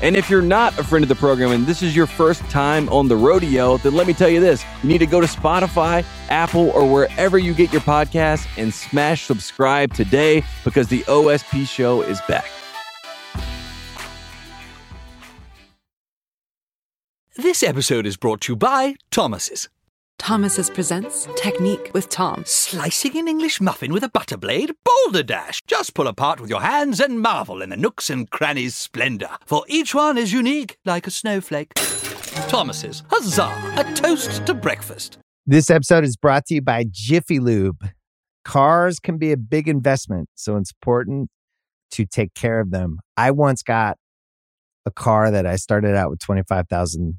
And if you're not a friend of the program and this is your first time on the rodeo, then let me tell you this you need to go to Spotify, Apple, or wherever you get your podcasts and smash subscribe today because the OSP show is back. This episode is brought to you by Thomas's. Thomas's presents Technique with Tom. Slicing an English muffin with a butter blade? Boulder Dash! Just pull apart with your hands and marvel in the nooks and crannies' splendor, for each one is unique like a snowflake. Thomas's, huzzah! A toast to breakfast. This episode is brought to you by Jiffy Lube. Cars can be a big investment, so it's important to take care of them. I once got a car that I started out with 25,000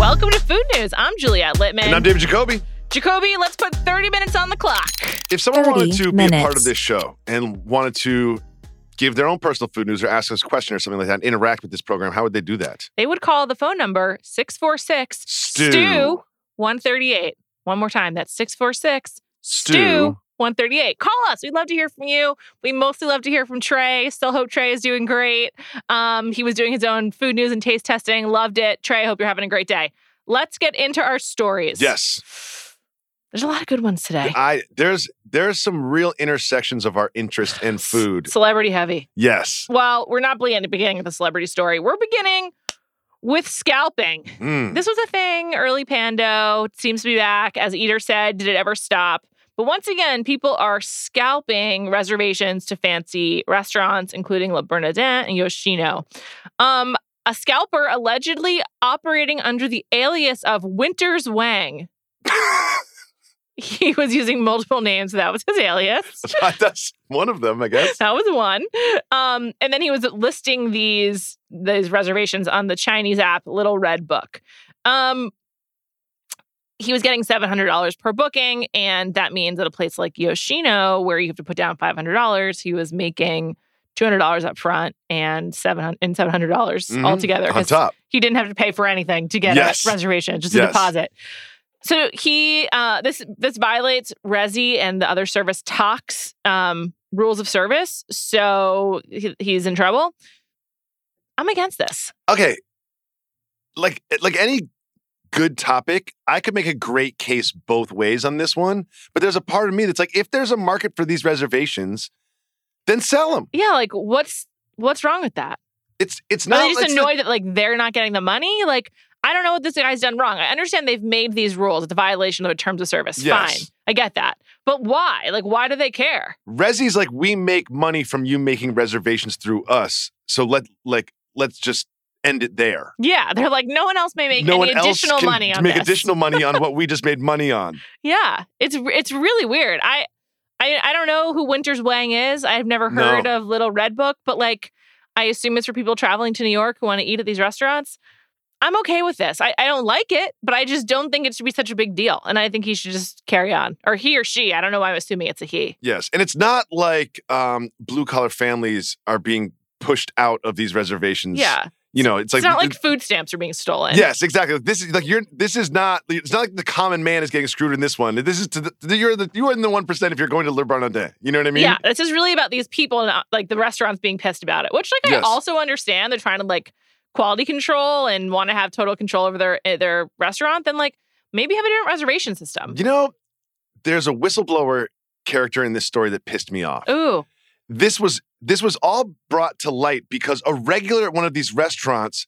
Welcome to Food News. I'm Juliet Litman. And I'm David Jacoby. Jacoby, let's put 30 minutes on the clock. If someone wanted 30 to be a part of this show and wanted to give their own personal food news or ask us a question or something like that, and interact with this program, how would they do that? They would call the phone number 646 Stew. Stew 138. One more time. That's 646 Stew 138. Call us. We'd love to hear from you. We mostly love to hear from Trey. Still hope Trey is doing great. Um, he was doing his own food news and taste testing. Loved it. Trey, hope you're having a great day. Let's get into our stories. Yes. There's a lot of good ones today. I there's there's some real intersections of our interest in food. Celebrity heavy. Yes. Well, we're not beginning beginning of the celebrity story. We're beginning with scalping. Mm. This was a thing early Pando. It seems to be back. As Eater said, did it ever stop? But once again, people are scalping reservations to fancy restaurants, including Le Bernardin and Yoshino. Um, a scalper allegedly operating under the alias of Winters Wang. he was using multiple names. That was his alias. That's one of them, I guess. That was one. Um, and then he was listing these these reservations on the Chinese app Little Red Book. Um, he was getting seven hundred dollars per booking, and that means at a place like Yoshino, where you have to put down five hundred dollars, he was making two hundred dollars up front and seven hundred dollars Mhm. altogether. On top. he didn't have to pay for anything to get Yes. a reservation, just a deposit. So he uh, this this violates Resy and the other service talks um, rules of service. So he, he's in trouble. I'm against this. Okay. Like like any good topic, I could make a great case both ways on this one. But there's a part of me that's like, if there's a market for these reservations, then sell them. Yeah, like what's what's wrong with that? It's it's Are not they just annoyed that like they're not getting the money? Like I don't know what this guy's done wrong. I understand they've made these rules. It's a violation of the terms of service. Yes. Fine, I get that. But why? Like why do they care? Resy's like we make money from you making reservations through us. So let like let's just end it there. Yeah, they're like no one else may make no any one else additional can money on make this. additional money on what we just made money on. Yeah, it's it's really weird. I I I don't know who Winters Wang is. I've never No. heard of Little Red Book, but like I assume it's for people traveling to New York who want to eat at these restaurants. I'm okay with this. I, I don't like it, but I just don't think it should be such a big deal. And I think he should just carry on. Or he or she. I don't know why I'm assuming it's a he. Yes, and it's not like um, blue collar families are being pushed out of these reservations. Yeah. You know, it's like it's not like food stamps are being stolen. Yes, exactly. This is like you're. This is not. It's not like the common man is getting screwed in this one. This is to the, you're the you are in the one percent if you're going to Le Bernardin. You know what I mean? Yeah, this is really about these people and like the restaurants being pissed about it, which like Yes. I also understand. They're trying to like quality control and want to have total control over their eh, their restaurant. Then like maybe have a different reservation system. You know, there's a whistleblower character in this story that pissed me off. Ooh, This was this was all brought to light because a regular at one of these restaurants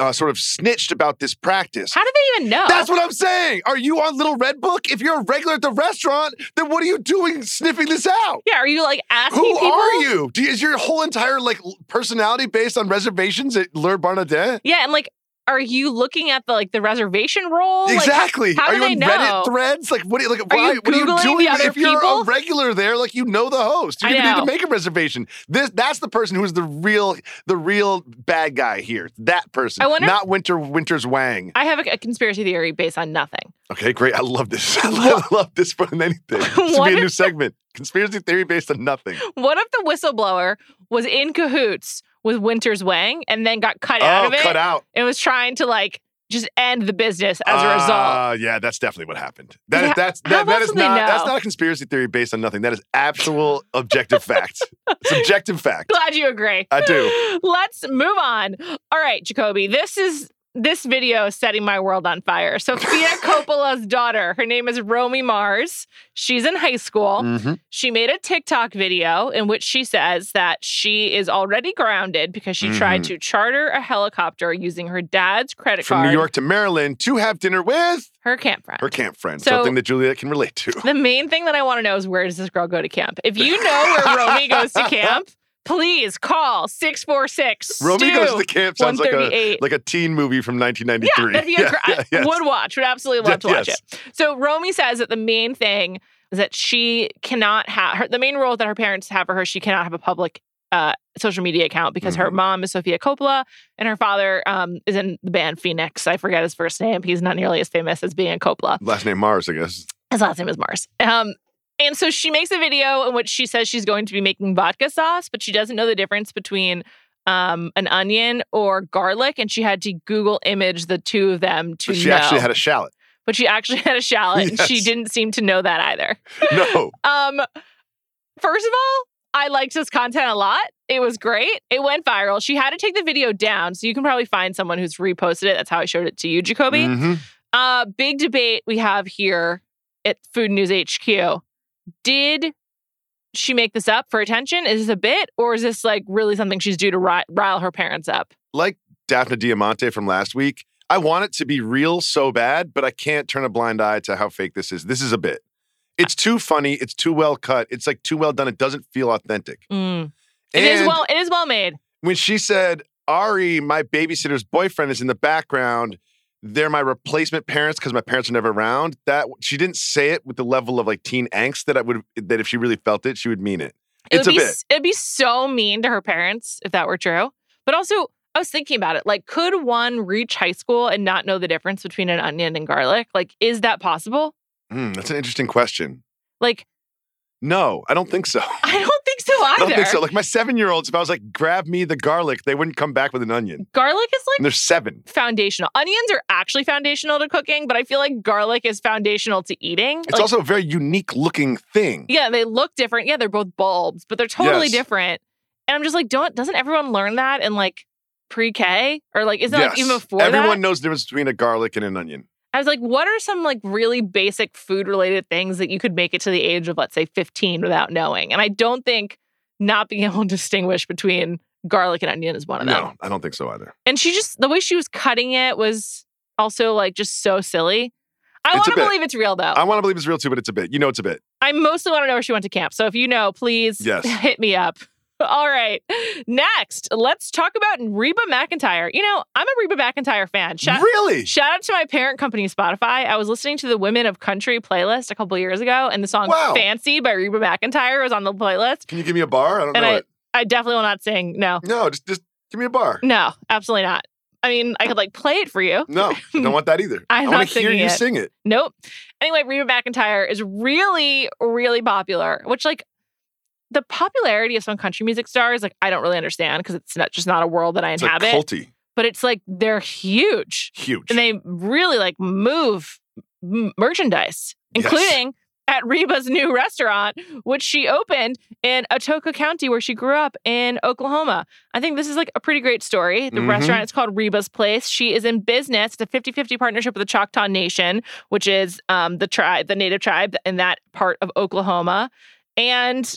uh, sort of snitched about this practice. how did they even know? That's what I'm saying. Are you on Little Red Book? If you're a regular at the restaurant, then what are you doing sniffing this out? yeah, are you like asking Who people? are you? Do you? Is your whole entire like personality based on reservations at Le Bernardin? Yeah, and like, are you looking at the like the reservation roll? Like, exactly. how are do you they on know? Reddit threads? Like, what? Are you, like, why, you what are you doing? if you're people? a regular there, like you know the host, you need to make a reservation. This that's the person who's the real the real bad guy here. That person, I wonder- not Winter Winters Wang. I have a, a conspiracy theory based on nothing. Okay, great. I love this. I love, love this more than anything. This What be a new segment. Conspiracy theory based on nothing. What if the whistleblower was in cahoots with Winters Wang and then got cut out oh, of it cut out. and was trying to like just end the business as a result? Uh, yeah, that's definitely what happened. That is Yeah, that's that, that is not that's not a conspiracy theory based on nothing. That is actual objective fact. Subjective fact. Glad you agree. I do. Let's move on. All right, Jacoby, this is this video is setting my world on fire. Sophia Coppola's daughter, her name is Romy Mars. She's in high school. Mhm. She made a TikTok video in which she says that she is already grounded because she tried Mhm. to charter a helicopter using her dad's credit From card, From New York to Maryland to have dinner with her camp friend. her camp friend. So- something that Juliet can relate to. The main thing that I want to know is where does this girl go to camp? If you know where Romy goes to camp, please call 646 Romy goes to camp sounds like a 138. like a teen movie from Yeah, 1993. that'd be gr- yeah, yes. would watch. Would absolutely love to watch yes. it. So Romy says that the main thing is that she cannot have her. The main rule that her parents have for her, she cannot have a public uh, social media account because her Mhm. mom is Sofia Coppola and her father um, is in the band Phoenix. I forget his first name. He's not nearly as famous as being a Coppola. Last name Mars, I guess. His last name is Mars. Um, and so she makes a video in which she says she's going to be making vodka sauce, but she doesn't know the difference between um, an onion or garlic, and she had to Google image the two of them to But she know. actually had a shallot. but she actually had a shallot, and she didn't seem to know that either. No. Um, first of all, I liked this content a lot. It was great. It went viral. She had to take the video down, so you can probably find someone who's reposted it. That's how I showed it to you, Jacoby. Mhm. Uh, big debate we have here at Food News HQ. Did she make this up for attention? Is this a bit, or is this like really something she's due to ri- rile her parents up? Like Daphne Diamante from last week, I want it to be real so bad, but I can't turn a blind eye to how fake this is. This is a bit. It's too funny. It's too well cut. It's like too well done. It doesn't feel authentic. Mm. It is well. It is well made. when she said, Ari, my babysitter's boyfriend is in the background. They're my replacement parents because my parents are never around. That she didn't say it with the level of like teen angst that I would that if she really felt it, she would mean it. It It's a would be bit. it'd be so mean to her parents if that were true. But also, I was thinking about it. Like, could one reach high school and not know the difference between an onion and garlic? Like, is that possible? Hmm, that's an interesting question. Like, No, I don't think so. I don't so I don't think so. Like my seven year olds, if I was like, grab me the garlic, they wouldn't come back with an onion. garlic is like And they're seven. foundational. Onions are actually foundational to cooking, but I feel like garlic is foundational to eating. It's Like, also a very unique looking thing. yeah, they look different. Yeah, they're both bulbs, but they're totally Yes. different. And I'm just like, don't doesn't everyone learn that in like pre-K or like isn't it like even before Everyone that? knows the difference between a garlic and an onion. I was like, what are some like really basic food related things that you could make it to the age of let's say 15 without knowing? And I don't think not being able to distinguish between garlic and onion is one of them. No, I don't think so either. And she just the way she was cutting it was also like just so silly. I want to believe it's real though. I want to believe it's real too, but it's a bit. You know, it's a bit. I mostly want to know where she went to camp. So if you know, please Yes. hit me up. All right. Next, let's talk about Reba McEntire. You know, I'm a Reba McEntire fan. Shout, really? shout out to my parent company, Spotify. I was listening to the Women of Country playlist a couple years ago, and the song Wow. Fancy by Reba McEntire was on the playlist. Can you give me a bar? I don't And know I, it. I definitely will not sing. No, No, just just give me a bar. no, absolutely not. I mean, I could like play it for you. No, I don't want that either. I'm I want to hear you it. sing it. Nope. Anyway, Reba McEntire is really, really popular, which like the popularity of some country music stars, like I don't really understand because it's not just not a world that I It's like inhabit. culty, but it's like they're huge huge. and they really like move m- merchandise, Yes. including at Reba's new restaurant, which she opened in Atoka County, where she grew up in Oklahoma. I think this is like a pretty great story. The Mhm. restaurant is called Reba's Place. She is in business. It's a 50 50 partnership with the Choctaw Nation, which is um, the tribe, the native tribe in that part of Oklahoma. And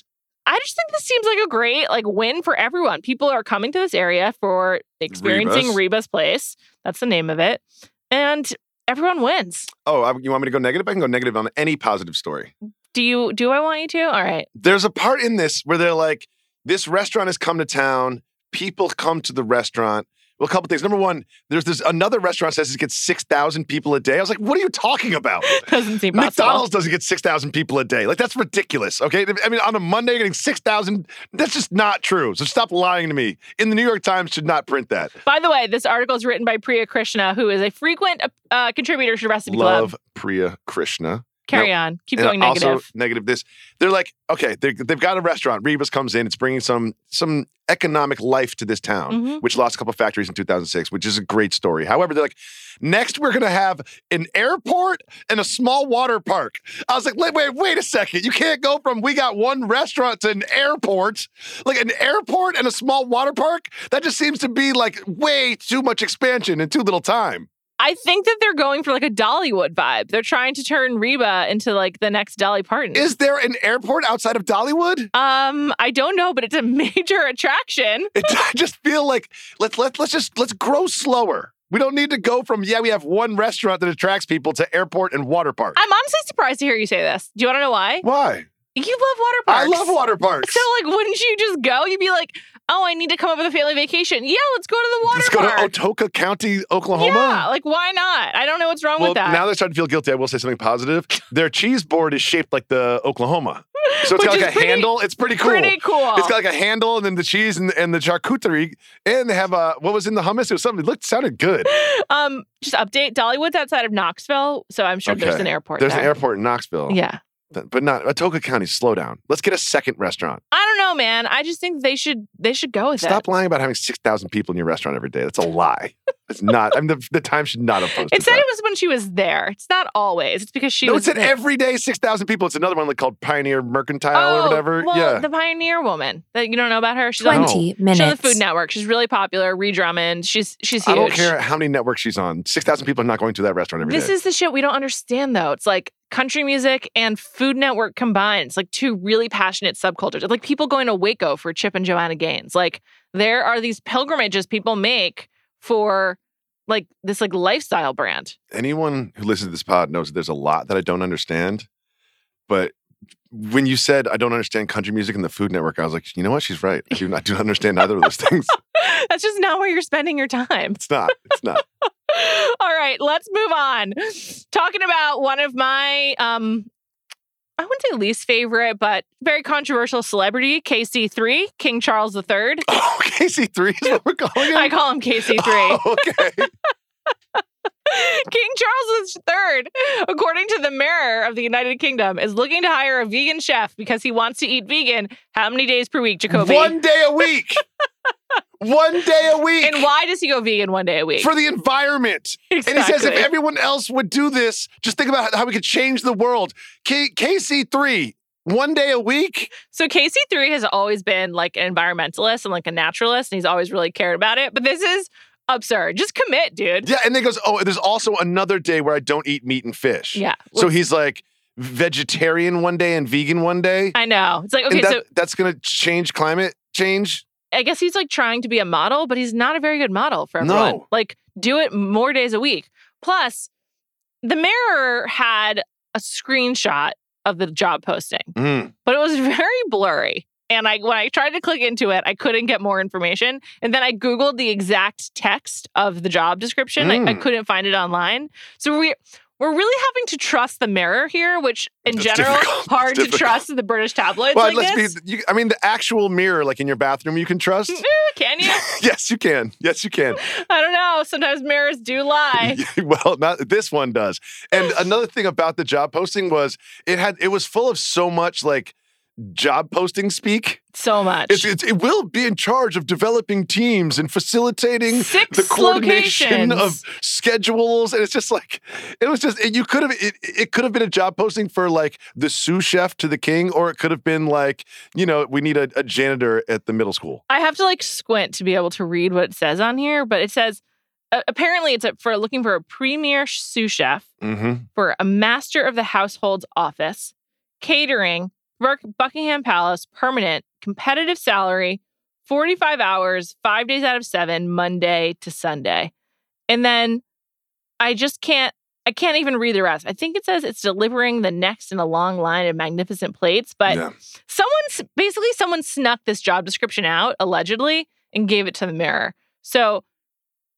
I just think this seems like a great like win for everyone. People are coming to this area for experiencing Reba's. Place. That's the name of it. And everyone wins. oh, I- you want me to go negative? I can go negative on any positive story. Do you do I want you to? All right. There's a part in this where they're like, this restaurant has come to town. People come to the restaurant. Well, a couple things. Number one, there's this another restaurant says it gets six thousand people a day. I was like, what are you talking about? Doesn't seem possible. McDonald's doesn't get 6,000 people a day. Like, that's ridiculous. Okay. I mean, on a Monday, getting 6,000, that's just not true. So stop lying to me. In the New York Times, should not print that. By the way, this article is written by Priya Krishna, who is a frequent uh, contributor to Recipe Love Club. Love Priya Krishna. Carry on. Keep And going also negative. negative this. They're like, okay, they they've got a restaurant. Reba's comes in. It's bringing some some economic life to this town, Mhm. which lost a couple of factories in 2006, which is a great story. However, they're like, next we're gonna have an airport and a small water park. I was like, wait, wait, wait a second. You can't go from we got one restaurant to an airport, like an airport and a small water park. That just seems to be like way too much expansion in too little time. I think that they're going for like a Dollywood vibe. They're trying to turn Reba into like the next Dolly Parton. Is there an airport outside of Dollywood? um, I don't know, but it's a major attraction. It, I just feel like let's let's let's just let's grow slower. We don't need to go from yeah we have one restaurant that attracts people to airport and water park. I'm honestly surprised to hear you say this. Do you want to know why? Why? You love water parks. I love water parks. So, like, wouldn't you just go? You'd be like, "Oh, I need to come up with a family vacation. Yeah, let's go to the water Let's go to Atoka County, Oklahoma. Yeah, like why not? I don't know what's wrong well, with that. now they're starting to feel guilty. I will say something positive. Their cheese board is shaped like the Oklahoma, so it's got like a pretty- handle. It's pretty cool. Pretty cool. It's got like a handle, and then the cheese and, and the charcuterie, and they have a what was in the hummus? It was something. It looked sounded good. um, just update. Dollywood's outside of Knoxville, so I'm sure there's an airport. There's an airport in Knoxville. Yeah. but not Atoka County. Slow down. Let's get a second restaurant. I don't know, man. I just think they should they should go with Stop it. lying about having 6,000 people in your restaurant every day. That's a lie. It's not. I mean, the, the time should not have posted It said that. it was when she was there. It's not always. It's because she no, it said there. every day 6,000 people. It's another one like called Pioneer Mercantile or Oh, whatever. Well, yeah. the pioneer woman. That you don't know about her. She's on, 20 she's on the Food Network. She's really popular. Ree Drummond. She's she's I don't care how many networks she's on. 6,000 people are not going to that restaurant every day. This is the shit we don't understand though. It's like country music and Food Network combined. It's like two really passionate subcultures. It's like people going to Waco for Chip and Joanna Gaines. Like there are these pilgrimages people make for like this like lifestyle brand. Anyone who listens to this pod knows that there's a lot that I don't understand. But when you said I don't understand country music and the Food Network, I was like, you know what? She's right. I do not, do not understand either of those things. That's just not where you're spending your time. It's not. It's not. All right, let's move on. Talking about one of my um I wouldn't say least favorite, but very controversial celebrity, KC3, King Charles III. Oh, KC3 is what we're calling him? I call him KC3. Oh, okay. King Charles III, according to the Mirror of the United Kingdom, is looking to hire a vegan chef because he wants to eat vegan. How many days per week, Jacoby? One day a week. One day a week. and why does he go vegan one day a week? For the environment. And he says if everyone else would do this, just think about how we could change the world. K- KC3, one day a week. So KC3 has always been like an environmentalist and like a naturalist, and he's always really cared about it. But this is absurd. Just commit, dude. Yeah. And then he goes, oh, there's also another day where I don't eat meat and fish. Yeah. So he's like vegetarian one day and vegan one day. I know. It's like, okay, that, so that's going to change climate change. I guess he's like trying to be a model, but he's not a very good model for everyone. No. Like, do it more days a week. Plus, the Mirror had a screenshot of the job posting, Mm. but it was very blurry. And I when I tried to click into it, I couldn't get more information. And then I Googled the exact text of the job description. I, I Mm. couldn't find it online. So we we're really having to trust the mirror here, which in It's general difficult. Hard to trust the British tabloids Well, like let's this. be. You, I mean, the actual mirror, like in your bathroom, you can trust. Eh, Can you? yes, you can. Yes, you can. I don't know. Sometimes mirrors do lie. well, not this one does. And another thing about the job posting was it had it was full of so much like job posting speak. So much. It's, it's, it will be in charge of developing teams and facilitating Six the coordination locations. of schedules. And it's just like it was just you could have it, it could have been a job posting for like the sous chef to the king, or it could have been like you know we need a, a janitor at the middle school. I have to like squint to be able to read what it says on here, but it says apparently it's a, for looking for a premier sous chef, Mm-hmm. for a master of the household's office, catering, Buckingham Palace, permanent, competitive salary, 45 hours, five days out of seven, Monday to Sunday. And then I just can't, I can't even read the rest. I think it says it's delivering the next in a long line of magnificent plates, but yeah. someone's basically someone snuck this job description out allegedly and gave it to the mirror. So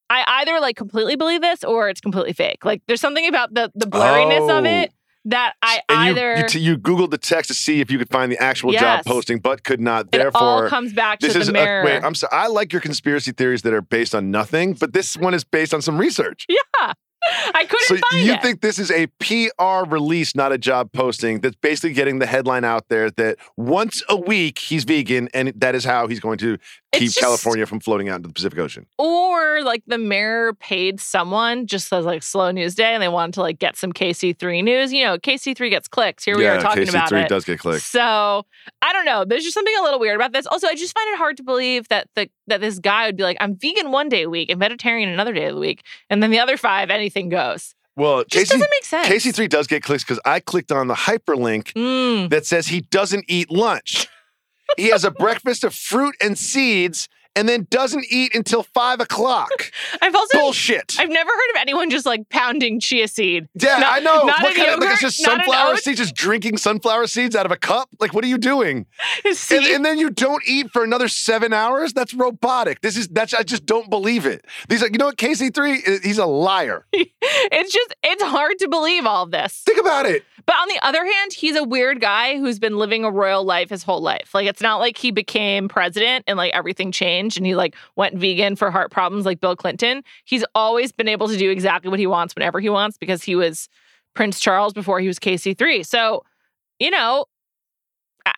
I either like completely believe this or it's completely fake. Like there's something about the the blurriness of Oh. it that I And you, either you, t- you googled the text to see if you could find the actual Yes. job posting, but could not. it all Therefore, comes back to this the is. A, wait. I'm sorry. I like your conspiracy theories that are based on nothing, but this one is based on some research. yeah. I couldn't So find you it. think this is a PR release, not a job posting? That's basically getting the headline out there that once a week he's vegan, and that is how he's going to keep just- California from floating out into the Pacific Ocean. or like the mayor paid someone just as like slow news day and they wanted to like get some KC3 news. You know, KC3 gets clicks. Here we yeah, are talking about it. KC3 does get clicks. So I don't know. There's just something a little weird about this. Also, I just find it hard to believe that the that this guy would be like, I'm vegan one day a week and vegetarian another day of the week, and then the other five, anything goes. Well, Just doesn't make sense. KC3 does get clicks because I clicked on the hyperlink Mm. that says he doesn't eat lunch. He has a breakfast of fruit and seeds and then doesn't eat until five o'clock. I've also Bullshit. I've never heard of anyone just like pounding chia seed. yeah, not- I know. not what in kind of like it's just sunflower seeds, just drinking sunflower seeds out of a cup? Like, what are you doing? And, and then you don't eat for another seven hours? That's robotic. This is that's I just don't believe it. These like, you know what, KC3, eh, he's a liar. it's just it's hard to believe all of this. Think about it. But on the other hand, he's a weird guy who's been living a royal life his whole life. Like it's not like he became president and like everything changed and he like went vegan for heart problems like Bill Clinton. He's always been able to do exactly what he wants whenever he wants because he was Prince Charles before he was KC3. So, you know,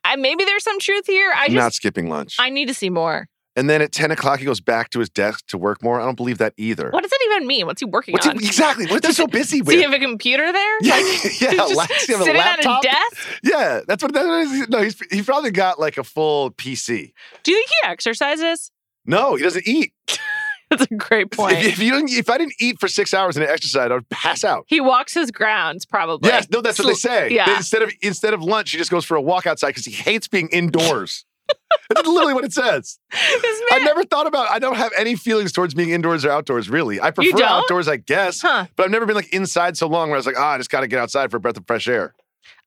I, maybe there's some truth here. I just Not skipping lunch. I need to see more. and then at 10 o'clock, he goes back to his desk to work more. I don't believe that either. What does that even mean? What's he working What's he, on? exactly. What's he so busy Does he with? have a computer there? Yeah, Like, yeah, just la- does he have a sitting laptop? at a desk. Yeah, that's what. It is. no, he's he probably got like a full PC. Do you think he exercises? No, he doesn't eat. That's a great point. If, if you don't, if I didn't eat for six hours and exercise, I would pass out. He walks his grounds, probably. Yes, no, that's what they say. Yeah. They- instead of instead of lunch, he just goes for a walk outside because he hates being indoors. that's literally what it says. I never thought about. I don't have any feelings towards being indoors or outdoors. Really, I prefer outdoors, I guess. Huh. But I've never been like inside so long where I was like, ah, I just got to get outside for a breath of fresh air.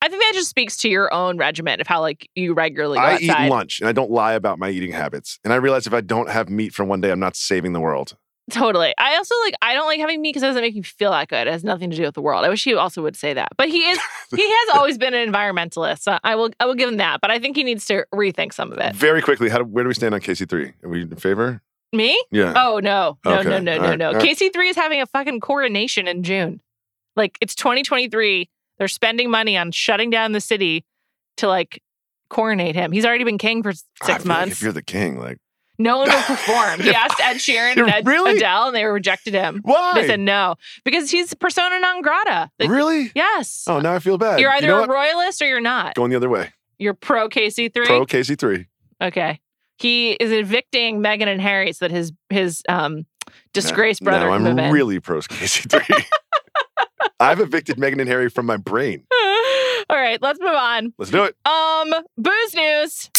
I think that just speaks to your own regiment of how like you regularly go I outside. eat lunch and I don't lie about my eating habits. And I realize if I don't have meat for one day, I'm not saving the world. Totally. I also like I don't like having meat because it doesn't make me feel that good. It has nothing to do with the world. I wish he also would say that. But he is he has always been an environmentalist. So I will I will give him that. But I think he needs to rethink some of it. Very quickly, how do, where do we stand on KC3? Are we in favor? Me? Yeah. Oh no. No, Okay. no, no, no, right. no. Right. KC3 is having a fucking coronation in June. Like it's 2023. They're spending money on shutting down the city to like coronate him. He's already been king for six feel like months. if you're the king, like, No one will perform. He asked Ed Sheeran and Ed, Really? Adele, and they rejected him. why? They said no because he's persona non grata. Like, really? Yes, Oh, now I feel bad. you're You either know a what? royalist or you're not. Going the other way. You're pro KC3. Pro KC3. Okay, he is evicting Meghan and Harry so that his his um disgraced brother No, I'm really pro KC3. I've evicted Meghan and Harry from my brain. All right, let's move on. Let's do it. Um, booze news.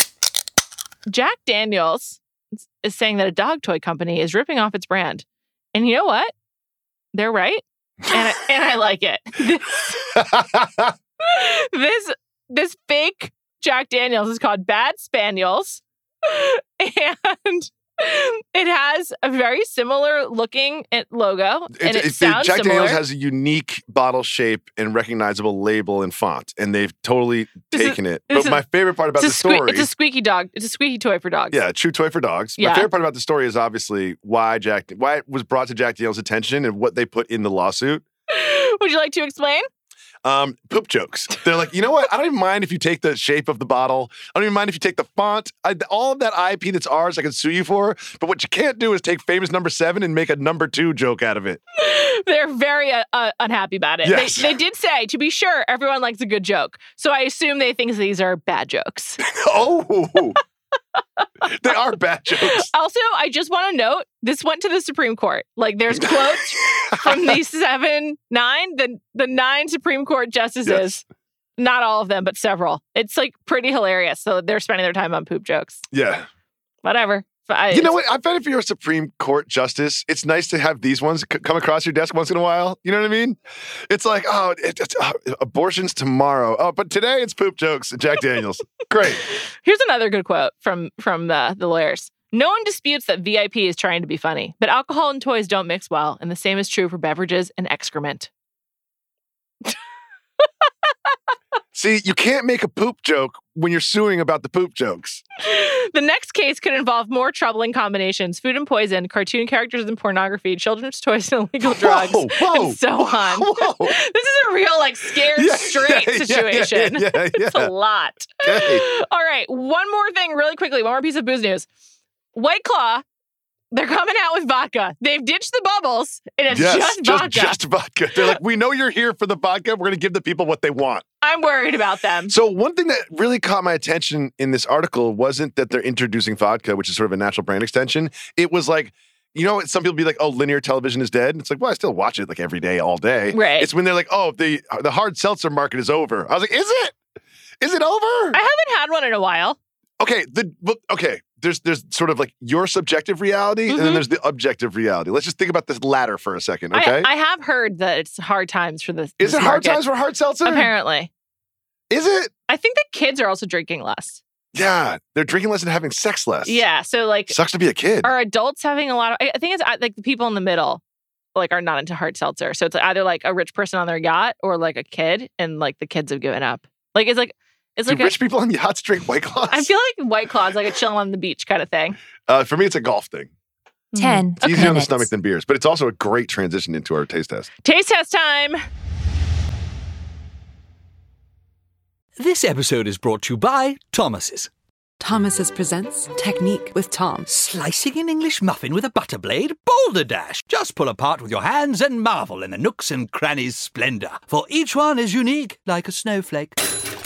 Jack Daniels is saying that a dog toy company is ripping off its brand. And you know what? They're right. And I, and I like it. this this fake Jack Daniels is called Bad Spaniels. And it has a very similar looking eh, logo. and it, It- sounds Jack similar. Daniels has a unique bottle shape and recognizable label and font, and they've totally This is- taken it. But is- my favorite part about the a sque- story, it's a squeaky dog. It's a squeaky toy for dogs. yeah, true toy for dogs. Yeah. My favorite part about the story is obviously why Jack, why it was brought to Jack Daniels' attention and what they put in the lawsuit. Would you like to explain? Um, poop jokes. They're like, you know what? I don't even mind if you take the shape of the bottle. I don't even mind if you take the font. I, all of that IP that's ours, I can sue you for. But what you can't do is take famous number seven and make a number two joke out of it. They're very uh, uh, unhappy about it. Yes. They, they did say, to be sure, everyone likes a good joke. So I assume they think these are bad jokes. oh, they are bad jokes. Also, I just want to note this went to the Supreme Court. Like, there's quotes from the seven, nine, the the nine Supreme Court justices. Yes. Not all of them, but several. It's like pretty hilarious. So they're spending their time on poop jokes. Yeah. Whatever. I- You know what? I bet if you're a Supreme Court justice, it's nice to have these ones c- come across your desk once in a while. You know what I mean? It's like, oh, it, it's, uh, abortions tomorrow. Oh, but today it's poop jokes. Jack Daniels. Great. Here's another good quote from from the, the lawyers. No one disputes that VIP is trying to be funny, but alcohol and toys don't mix well, and the same is true for beverages and excrement. See, you can't make a poop joke when you're suing about the poop jokes. The next case could involve more troubling combinations: food and poison, cartoon characters and pornography, children's toys and illegal drugs, Whoa, whoa, and so on. whoa. This is a real like scared Yeah, straight yeah, situation. Yeah, It's a lot. Okay. All right, one more thing, really quickly. One more piece of booze news. White Claw, they're coming out with vodka. They've ditched the bubbles, and it's Yes, just just, vodka. just vodka. They're like, we know you're here for the vodka. We're going to give the people what they want. I'm worried about them. So one thing that really caught my attention in this article wasn't that they're introducing vodka, which is sort of a natural brand extension. It was like, you know, some people be like, "Oh, linear television is dead." It's like, well, I still watch it like every day, all day. Right. It's when they're like, "Oh, the the hard seltzer market is over." I was like, "Is it? Is it over?" I haven't had one in a while. okay. The okay. There's there's sort of like your subjective reality, and Mhm. then there's the objective reality. Let's just think about this latter for a second. Okay. I, I have heard that it's hard times for this. is this it hard market, times for hard seltzer? Apparently. Is it? I think that kids are also drinking less. Yeah, they're drinking less and having sex less. Yeah. So, like, sucks to be a kid. are adults having a lot of, I think it's like the people in the middle, like, are not into hard seltzer. So it's either like a rich person on their yacht or like a kid, and like the kids have given up. Like, it's like, it's Do like, a, rich people on yachts drink White Claws? I feel like White Claw's like a chilling on the beach kind of thing. uh, for me, it's a golf thing. 10 It's easier on the stomach than beers, but it's also a great transition into our taste test. Taste test time. This episode is brought to you by Thomas's. Thomas's presents Technique with Tom. Slicing an English muffin with a butter blade? Boulder Dash! Just pull apart with your hands and marvel in the nooks and crannies' splendor, for each one is unique like a snowflake.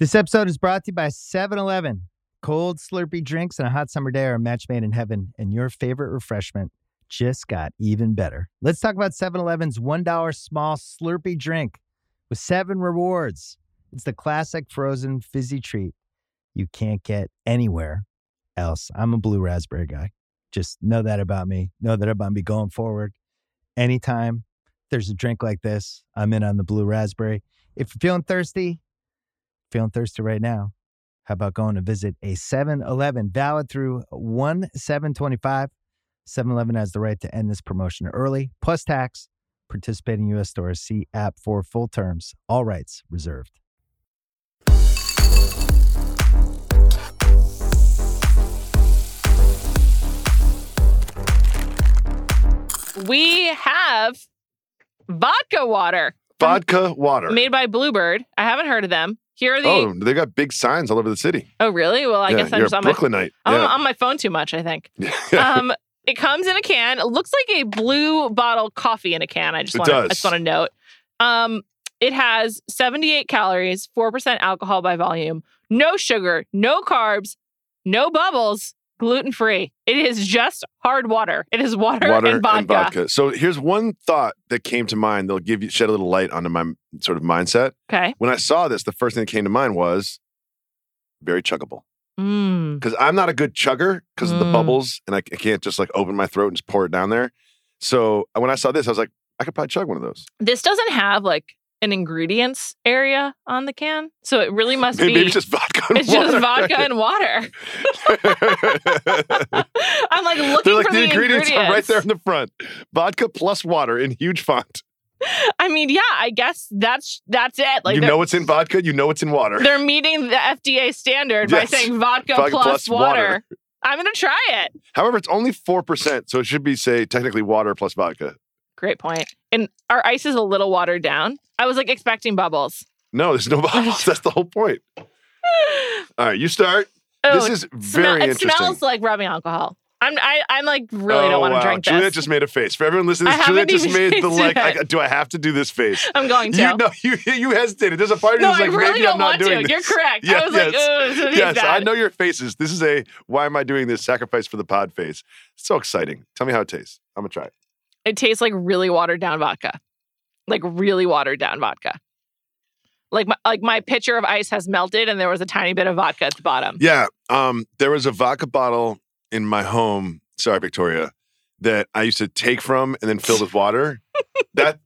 This episode is brought to you by 7 Eleven. Cold, slurpy drinks and a hot summer day are a match made in heaven, and your favorite refreshment just got even better. Let's talk about 7 Eleven's $1 small slurpy drink with seven rewards. It's the classic frozen fizzy treat you can't get anywhere else. I'm a blue raspberry guy. Just know that about me. Know that I'm about me going forward. Anytime there's a drink like this, I'm in on the blue raspberry. If you're feeling thirsty, feeling thirsty right now, how about going to visit a 7 Eleven valid through 1 725? 7 Eleven has the right to end this promotion early, plus tax. Participating U.S. stores see app for full terms. All rights reserved. We have vodka water Vodka water. made by Bluebird. I haven't heard of them. Here are the. oh, they got big signs all over the city. Oh, really? Well, I yeah, guess I'm just on my, Brooklynite. I'm on my phone too much, I think. um, it comes in a can. It looks like a blue bottle coffee in a can. I just want to I just want to note. Um, it has 78 calories, 4% alcohol by volume, no sugar, no carbs, no bubbles, gluten free. It is just hard water. It is water, water and vodka. So here's one thought that came to mind. They'll give you shed a little light onto my sort of mindset. Okay. When I saw this, the first thing that came to mind was very chuggable. Mm. Because I'm not a good chugger because of the Mm. bubbles, and I, I can't just like open my throat and just pour it down there. So when I saw this, I was like, I could probably chug one of those. This doesn't have like an ingredients area on the can. So it really must Maybe, be. maybe it's just vodka. And it's just water. vodka and water. I'm like looking They're like for the, the ingredients, are right there in the front. Vodka plus water in huge font. I mean, yeah, I guess that's that's it. Like you know what's in vodka. You know what's in water. they're meeting the FDA standard by saying vodka, Vodka plus, plus water. water. I'm gonna try it. However, it's only four percent, so it should be say technically water plus vodka. Great point. And our ice is a little watered down. I was like expecting bubbles. No, there's no bubbles. That's the whole point. All right, you start. Oh, this is smell- very it interesting. smells like rubbing alcohol. I'm I, I'm like really don't Oh, want to wow. drink Juliet just made a face. For everyone listening, this, Juliet just made the like. I, do I have to do this face? I'm going to. You know, you you hesitated. There's a part of you no, that's I like, really maybe don't I'm not want to. doing this. You're correct. Yeah, I was like, yes. oh, this is Yes, I know your faces. This is a why am I doing this sacrifice for the pod face. It's so exciting. Tell me how it tastes. I'm gonna try it. It tastes like really watered down vodka, like really watered down vodka. Like my like my pitcher of ice has melted, and there was a tiny bit of vodka at the bottom. Yeah. Um, there was a vodka bottle in my home. Sorry, Victoria, that I used to take from and then fill with water. that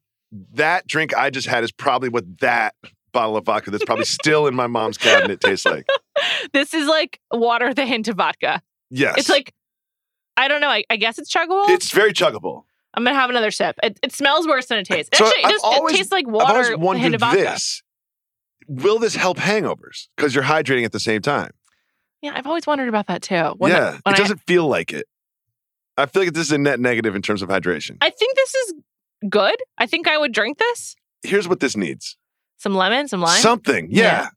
that drink I just had is probably what that bottle of vodka that's probably still in my mom's cabinet tastes like. This is like water with a hint of vodka. Yes. It's like I don't know. I, I guess it's chuggable. it's very chuggable. I'm gonna have another sip. It, it smells worse than it tastes. So Actually, it, I've just, always- it tastes like I've water always with a hint wondered this. Will this help hangovers? Because you're hydrating at the same time. Yeah, I've always wondered about that too. When I- yeah. when it doesn't feel like it. I feel like this is a net negative in terms of hydration. I think this is good. I think I would drink this. Here's what this needs. Some lemon, some lime, Something. Yeah. Yeah.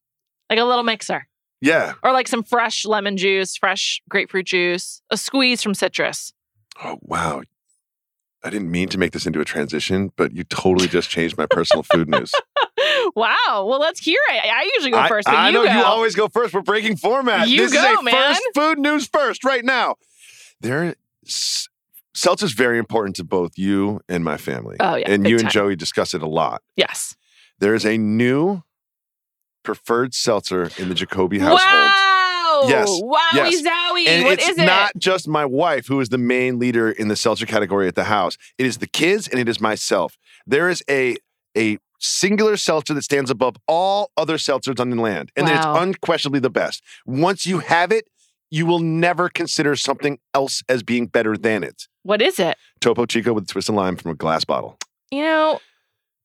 like a little mixer, Yeah. or like some fresh lemon juice, fresh grapefruit juice, a squeeze from citrus. Oh, wow. I didn't mean to make this into a transition, but you totally just changed my personal food news. wow. Well, let's hear it. I I usually go first, but I you know go. you always go first. We're breaking format. You this go, is a man. first food news first right now. There, s- seltzer's very important to both you and my family. Oh, yeah, and you and. Joey discuss it a lot. yes. There is a new preferred seltzer in the Jacoby household. Wow. Yes, Wowie yes. zowie. And What it's is it? not just my wife who is the main leader in the seltzer category at the house. It is the kids and it is myself. There is a a singular seltzer that stands above all other seltzers on the land, and it's unquestionably the best. Once you have it, you will never consider something else as being better than it. what is it? Topo Chico with a twist of lime from a glass bottle. You know,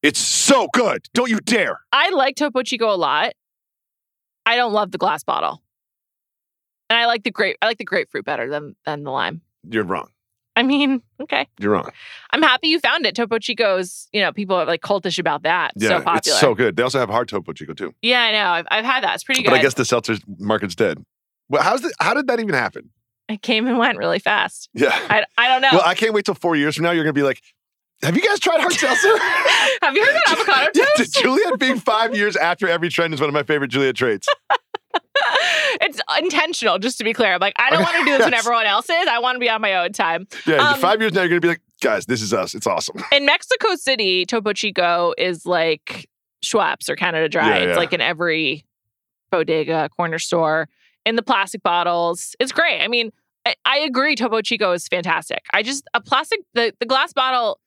It's so good. Don't you dare. I like Topo Chico a lot. I don't love the glass bottle. And I like the grape I like the grapefruit better than than the lime. You're wrong. I mean, okay. You're wrong. I'm happy you found it. Topo Chico's, you know, people are like cultish about that. Yeah, so popular. it's so good. They also have hard Topo Chico too. yeah, I know. I've, I've had that. It's pretty good. But I guess the seltzer market's dead. Well, how's the, how did that even happen? it came and went really fast. Yeah. I, I don't know. Well, I can't wait till four years from now. You're going to be like, have you guys tried hard seltzer? Have you heard about avocado yeah, toast? Juliet being five years after every trend is one of my favorite Juliet traits. it's intentional, just to be clear. I'm like, I don't want to do this when everyone else is. I want to be on my own time. Yeah, Um, five years now, you're going to be like, guys, this is us. It's awesome. In Mexico City, Topo Chico is like Schweppes or Canada Dry. Yeah, It's yeah. like in every bodega, corner store, in the plastic bottles. It's great. I mean, I, I agree. Topo Chico is fantastic. I just a plastic the the glass bottle.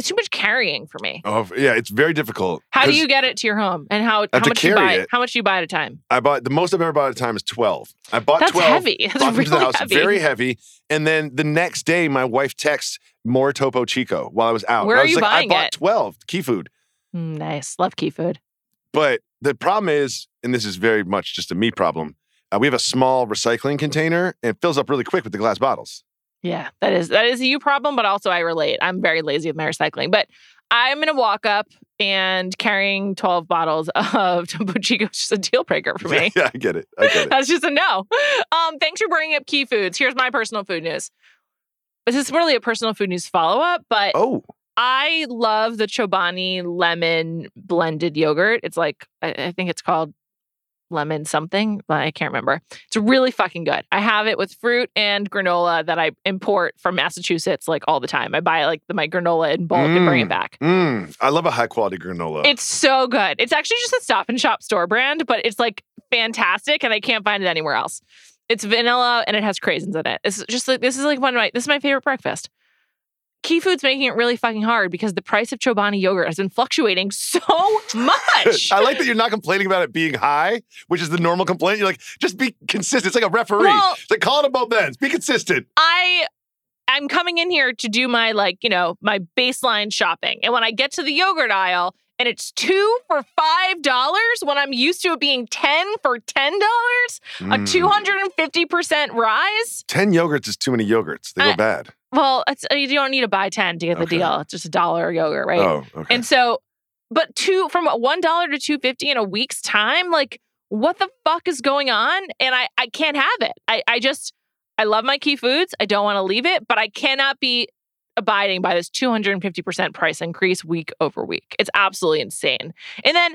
It's too much carrying for me. Oh, yeah, it's very difficult. How do you get it to your home, and how how to much you buy? it. How much do you buy at a time? I bought the most I've ever bought at a time is 12. I bought That's 12. heavy. That's brought them really to the house, heavy. very heavy. And then the next day, my wife texts more Topo Chico while I was out. Where I are was you like, buying I bought it? 12 key food. Mm, nice. Love key food. But the problem is, and this is very much just a me problem, uh, we have a small recycling container and it fills up really quick with the glass bottles. Yeah, that is that is a you problem, but also I relate. I'm very lazy with my recycling, but I'm gonna walk up and carrying 12 bottles of Topo Chico is just a deal breaker for me. yeah, I get it. I get it. That's just a no. Um, thanks for bringing up key foods. Here's my personal food news. This is really a personal food news follow up, but Oh, I love the Chobani lemon blended yogurt. It's like I, I think it's called lemon something, but I can't remember. It's really fucking good. I have it with fruit and granola that I import from Massachusetts like all the time. I buy like the, my granola in bulk and bring it Mm. back. mm, I love a high quality granola. It's so good. It's actually just a stop and shop store brand, but it's like fantastic and I can't find it anywhere else. It's vanilla and it has craisins in it. It's just like this is like one of my this is my favorite breakfast. Key Food's making it really fucking hard because the price of Chobani yogurt has been fluctuating so much. I like that you're not complaining about it being high, which is the normal complaint. You're like, just be consistent. It's like a referee. Well- it's like call it both ends. Be consistent. I I'm coming in here to do my like, you know, my baseline shopping. And when I get to the yogurt aisle and it's 2 for $5 when I'm used to it being 10 for $10, a Mm. 250% rise? 10 yogurts is too many yogurts. They go Uh, bad. Well, it's you don't need to buy 10 to get the Okay. deal. It's just a dollar yogurt, right? Oh, okay. And so, but two from one dollar to two fifty in a week's time, like what the fuck is going on? And I I can't have it. I I just I love my key foods. I don't want to leave it, but I cannot be abiding by this 250% price increase week over week. It's absolutely insane. And then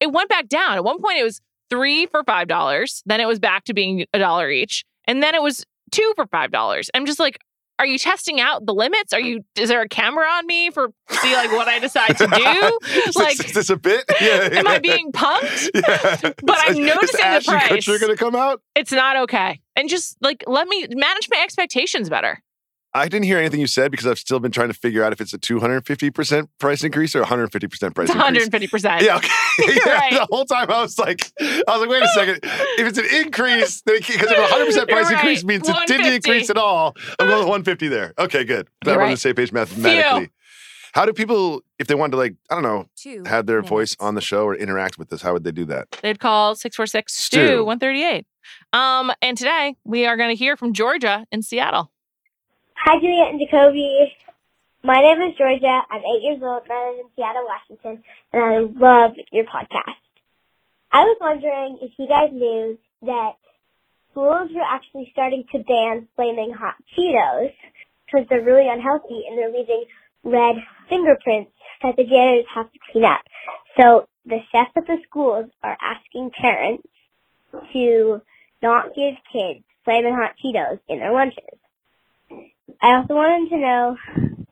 it went back down. At one point it was three for five dollars. Then it was back to being a dollar each. And then it was two for five dollars. I'm just like, are you testing out the limits? Are you is there a camera on me for see like what I decide to do? like this, is this a bit? Yeah. am. I being punked? Yeah. But I'm noticing the price. Kutcher going to come out? It's not okay. And just like let me manage my expectations better. I didn't hear anything you said because I've still been trying to figure out if it's a 250% price increase or 150% price It's increase. 150%. Yeah, okay. yeah, Right. The whole time I was like, I was like, wait a second. If it's an increase, then because if a 100% price Right. increase means it didn't increase at all, I'm going with 150 there. Okay, good. That You're we're on the same page mathematically. How do people, if they wanted to, like, I don't know, Two have their voice on the show or interact with us, how would they do that? They'd call 646 Stu. Stu 138. Um, and today we are going to hear from Georgia in Seattle. Hi, Juliet and Jacoby. My name is Georgia. I'm eight years old and I live in Seattle, Washington, and I love your podcast. I was wondering if you guys knew that schools were actually starting to ban flaming hot Cheetos because they're really unhealthy and they're leaving red fingerprints that the janitors have to clean up. So the chefs at the schools are asking parents to not give kids flaming hot Cheetos in their lunches. I also wanted to know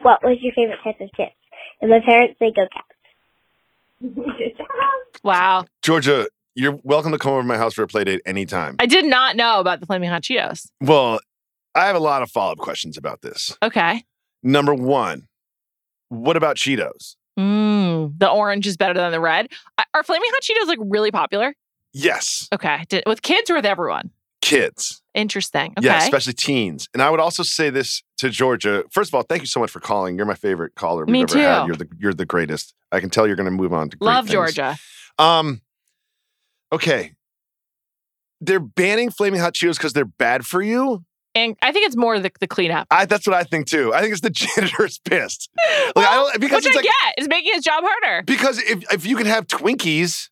what was your favorite type of chips. And my parents say go cats. Wow. Georgia, you're welcome to come over to my house for a play date anytime. I did not know about the Flaming Hot Cheetos. well, I have a lot of follow up questions about this. Okay. Number one, what about Cheetos? Mm, the orange is better than the red. Are- Are Flaming Hot Cheetos like really popular? Yes, Okay. Did, with kids or with everyone? Kids. Interesting. Okay. Yeah, especially teens. And I would also say this to Georgia. First of all, thank you so much for calling. You're my favorite caller we've Me ever had. too. You're the you're the greatest. I can tell you're going to move on to great Love things. Georgia. Um, okay. They're banning flaming hot Cheetos because they're bad for you. And I think it's more the, the cleanup. I, that's what I think too. I think it's the janitor's pissed. Like, I don't, because Which it's I like get. It's making his job harder. because if if you can have Twinkies,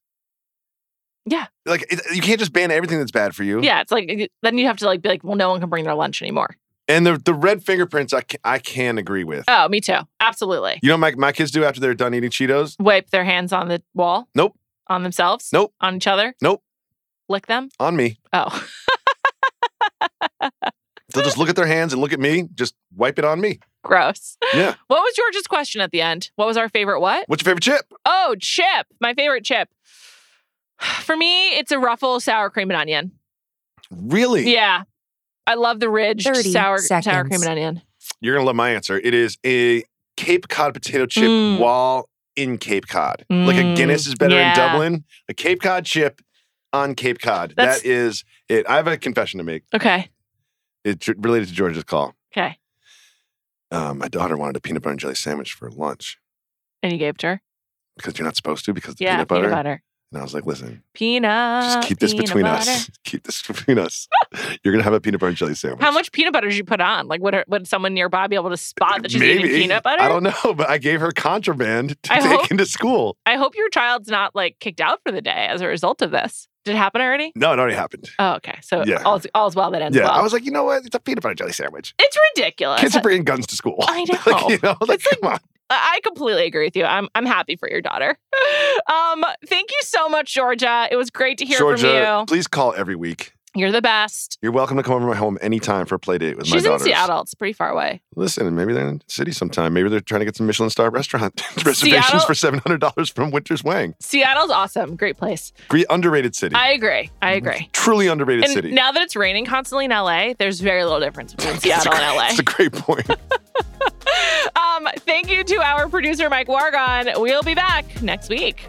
Yeah. like it, you can't just ban everything that's bad for you. Yeah. It's like, then you have to like be like, well, no one can bring their lunch anymore. And the the red fingerprints, I can, I can agree with. Oh, me too. Absolutely. You know, what my my kids do after they're done eating Cheetos. Wipe their hands on the wall? Nope. On themselves? Nope. On each other? Nope. Lick them? On me, Oh. they'll just look at their hands and look at me. Just wipe it on me. Gross. Yeah. What was George's question at the end? What was our favorite what? What's your favorite chip? Oh, chip. My favorite chip. For me, it's a ruffle sour cream and onion. Really? Yeah. I love the ridge 30 sour sour cream and onion. You're gonna love my answer. It is a Cape Cod potato chip Mm. while in Cape Cod. Like a Mm, Guinness is better yeah. in Dublin. A Cape Cod chip on Cape Cod. That's- that is it. I have a confession to make. Okay. It's related to George's call. Okay. Um, my daughter wanted a peanut butter and jelly sandwich for lunch And you gave it to her? because you're not supposed to because it's yeah. peanut butter. Peanut butter. And I was like, listen, Peanut. just keep this between butter. us. Keep this between us. You're gonna have a peanut butter and jelly sandwich. How much peanut butter did you put on? Like, would, would someone nearby be able to spot that she's Maybe. eating peanut butter? I don't know, but I gave her contraband to I take hope- into school. I hope your child's not like kicked out for the day as a result of this. Did it happen already? No, it already happened. Oh, okay. So Yeah. all's, all's well that ends Yeah, well. I was like, you know what? It's a peanut butter jelly sandwich. it's ridiculous. Kids are bringing guns to school. I like, know. you know, like, It's like- come on. I I completely agree with you. I'm I'm happy for your daughter. Um, thank you so much, Georgia. It was great to hear Georgia, from you. please call every week. You're the best. You're welcome to come over to my home anytime for a play date with She's my daughters. She's in. Seattle. It's pretty far away. Listen, maybe they're in the city sometime. Maybe they're trying to get some Michelin star restaurant reservations for seven hundred dollars from Winter's Wang. Seattle's awesome. Great place. Great, underrated city. I agree. I agree. Truly underrated And city. now that it's raining constantly in LA, there's very little difference between Seattle and LA. That's a great point. Um, thank you to our producer, Mike Wargon. We'll be back next week.